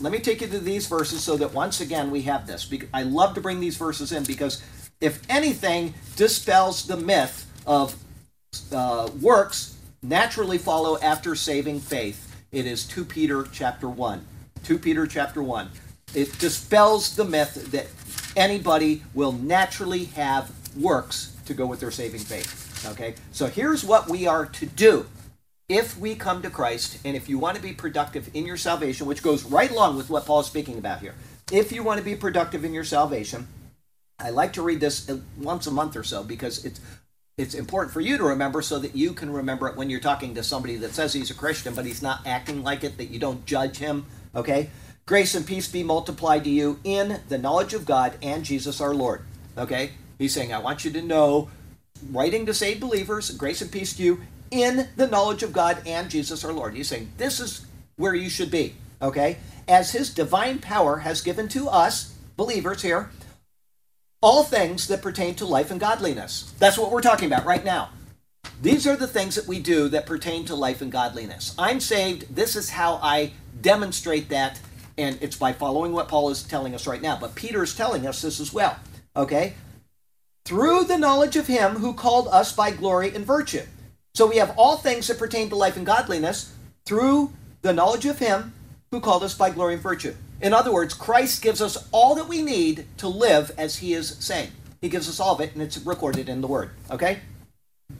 let me take you to these verses so that once again we have this. I love to bring these verses in because if anything dispels the myth of uh, works naturally follow after saving faith, it is 2 Peter chapter 1. 2 Peter chapter 1. It dispels the myth that anybody will naturally have works to go with their saving faith. Okay? So here's what we are to do if we come to Christ, and if you want to be productive in your salvation, which goes right along with what Paul is speaking about here, if you want to be productive in your salvation, I like to read this once a month or so because it's it's important for you to remember so that you can remember it when you're talking to somebody that says he's a Christian but he's not acting like it, that you don't judge him. Okay? Grace and peace be multiplied to you in the knowledge of God and Jesus our Lord. Okay? He's saying, I want you to know, writing to saved believers, grace and peace to you in the knowledge of God and Jesus our Lord. He's saying this is where you should be, okay? As his divine power has given to us, believers here, all things that pertain to life and godliness. That's what we're talking about right now. These are the things that we do that pertain to life and godliness. I'm saved. This is how I demonstrate that, and it's by following what Paul is telling us right now. But Peter is telling us this as well. Okay? Through the knowledge of him who called us by glory and virtue. So we have all things that pertain to life and godliness through the knowledge of Him who called us by glory and virtue. In other words, Christ gives us all that we need to live as He is saying. He gives us all of it, and it's recorded in the Word. Okay?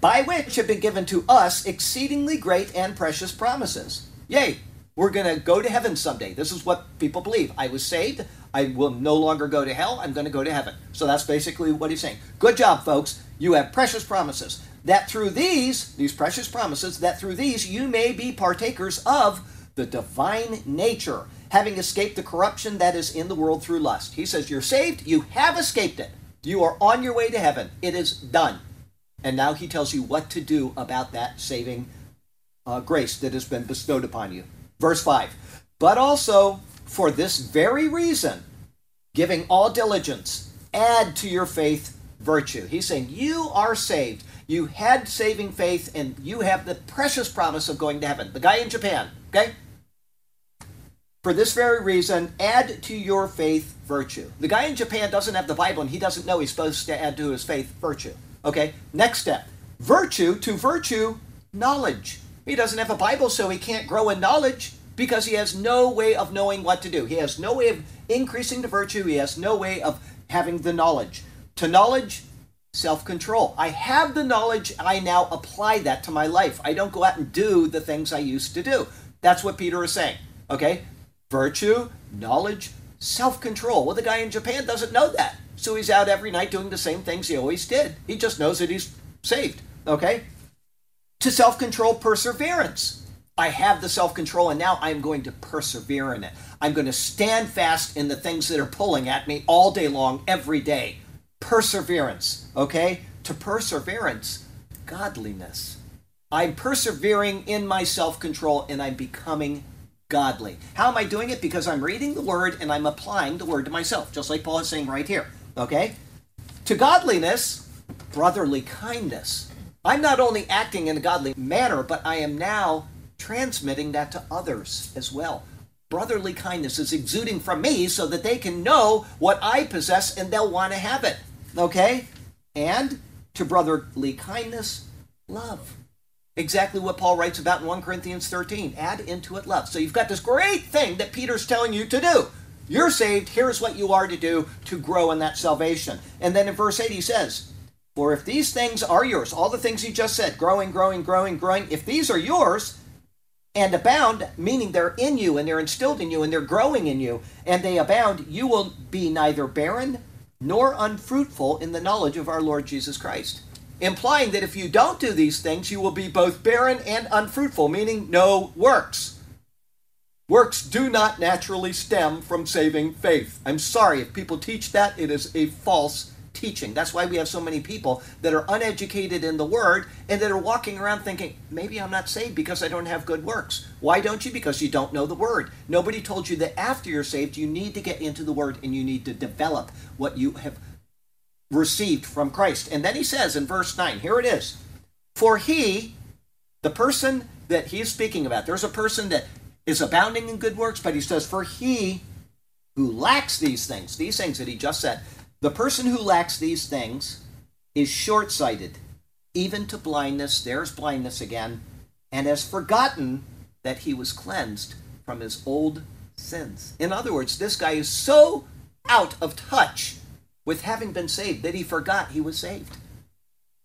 By which have been given to us exceedingly great and precious promises. Yay! We're going to go to heaven someday. This is what people believe. I was saved. I will no longer go to hell. I'm going to go to heaven. So that's basically what he's saying. Good job, folks. You have precious promises that through these, these precious promises, that through these you may be partakers of the divine nature, having escaped the corruption that is in the world through lust. He says, You're saved, you have escaped it. You are on your way to heaven. It is done. And now he tells you what to do about that saving uh, grace that has been bestowed upon you. Verse 5 But also, for this very reason, giving all diligence, add to your faith virtue. He's saying, You are saved. You had saving faith, and you have the precious promise of going to heaven. The guy in Japan, okay? For this very reason, add to your faith virtue. The guy in Japan doesn't have the Bible, and he doesn't know he's supposed to add to his faith virtue. Okay, next step virtue to virtue, knowledge. He doesn't have a Bible, so he can't grow in knowledge because he has no way of knowing what to do. He has no way of increasing the virtue, he has no way of having the knowledge. To knowledge, self control. I have the knowledge, I now apply that to my life. I don't go out and do the things I used to do. That's what Peter is saying. Okay? Virtue, knowledge, self control. Well, the guy in Japan doesn't know that. So he's out every night doing the same things he always did. He just knows that he's saved. Okay? To self control, perseverance. I have the self control and now I'm going to persevere in it. I'm going to stand fast in the things that are pulling at me all day long, every day perseverance, okay? To perseverance, godliness. I'm persevering in my self control and I'm becoming godly. How am I doing it? Because I'm reading the word and I'm applying the word to myself, just like Paul is saying right here, okay? To godliness, brotherly kindness. I'm not only acting in a godly manner, but I am now transmitting that to others as well. Brotherly kindness is exuding from me so that they can know what I possess and they'll want to have it. Okay? And to brotherly kindness, love. Exactly what Paul writes about in 1 Corinthians 13. Add into it love. So you've got this great thing that Peter's telling you to do. You're saved. Here's what you are to do to grow in that salvation. And then in verse 8 he says, For if these things are yours, all the things he just said, growing, growing, growing, growing, if these are yours and abound, meaning they're in you and they're instilled in you and they're growing in you, and they abound, you will be neither barren nor unfruitful in the knowledge of our Lord Jesus Christ. Implying that if you don't do these things, you will be both barren and unfruitful, meaning no works. Works do not naturally stem from saving faith. I'm sorry if people teach that, it is a false teaching. That's why we have so many people that are uneducated in the Word and that are walking around thinking, maybe I'm not saved because I don't have good works. Why don't you? Because you don't know the Word. Nobody told you that after you're saved, you need to get into the Word and you need to develop what you have received from Christ. And then he says in verse 9, here it is For he, the person that he is speaking about, there's a person that is abounding in good works, but he says, For he who lacks these things, these things that he just said, the person who lacks these things is short sighted, even to blindness. There's blindness again, and has forgotten that he was cleansed from his old sins. In other words, this guy is so out of touch with having been saved that he forgot he was saved.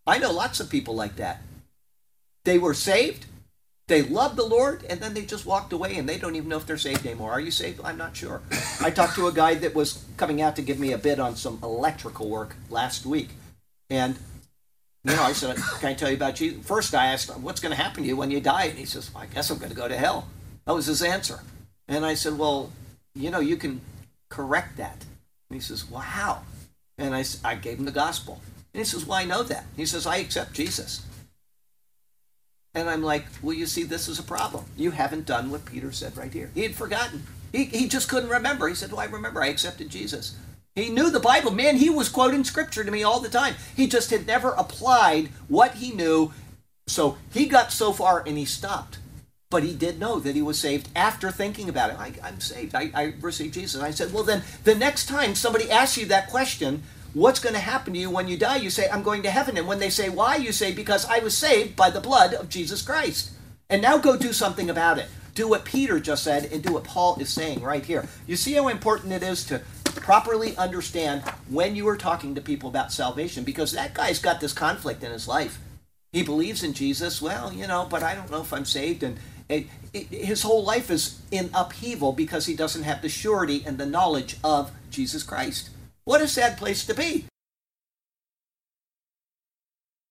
I know lots of people like that. They were saved, they loved the Lord, and then they just walked away and they don't even know if they're saved anymore. Are you saved? I'm not sure. I talked to a guy that was coming out to give me a bid on some electrical work last week. And, you know, I said, Can I tell you about Jesus? First, I asked, him, What's going to happen to you when you die? And he says, I guess I'm going to go to hell. That was his answer. And I said, Well, you know, you can correct that. And he says, Well, how? And I, I gave him the gospel. And he says, Well, I know that. He says, I accept Jesus. And I'm like, well, you see, this is a problem. You haven't done what Peter said right here. He had forgotten. He, he just couldn't remember. He said, well, I remember I accepted Jesus. He knew the Bible. Man, he was quoting scripture to me all the time. He just had never applied what he knew. So he got so far and he stopped. But he did know that he was saved after thinking about it. I, am saved. I, I received Jesus. I said, well, then the next time somebody asks you that question, what's going to happen to you when you die? You say, I'm going to heaven. And when they say, why? You say, because I was saved by the blood of Jesus Christ. And now go do something about it. Do what Peter just said and do what Paul is saying right here. You see how important it is to properly understand when you are talking to people about salvation because that guy's got this conflict in his life. He believes in Jesus, well, you know, but I don't know if I'm saved. And it, it, his whole life is in upheaval because he doesn't have the surety and the knowledge of Jesus Christ. What a sad place to be.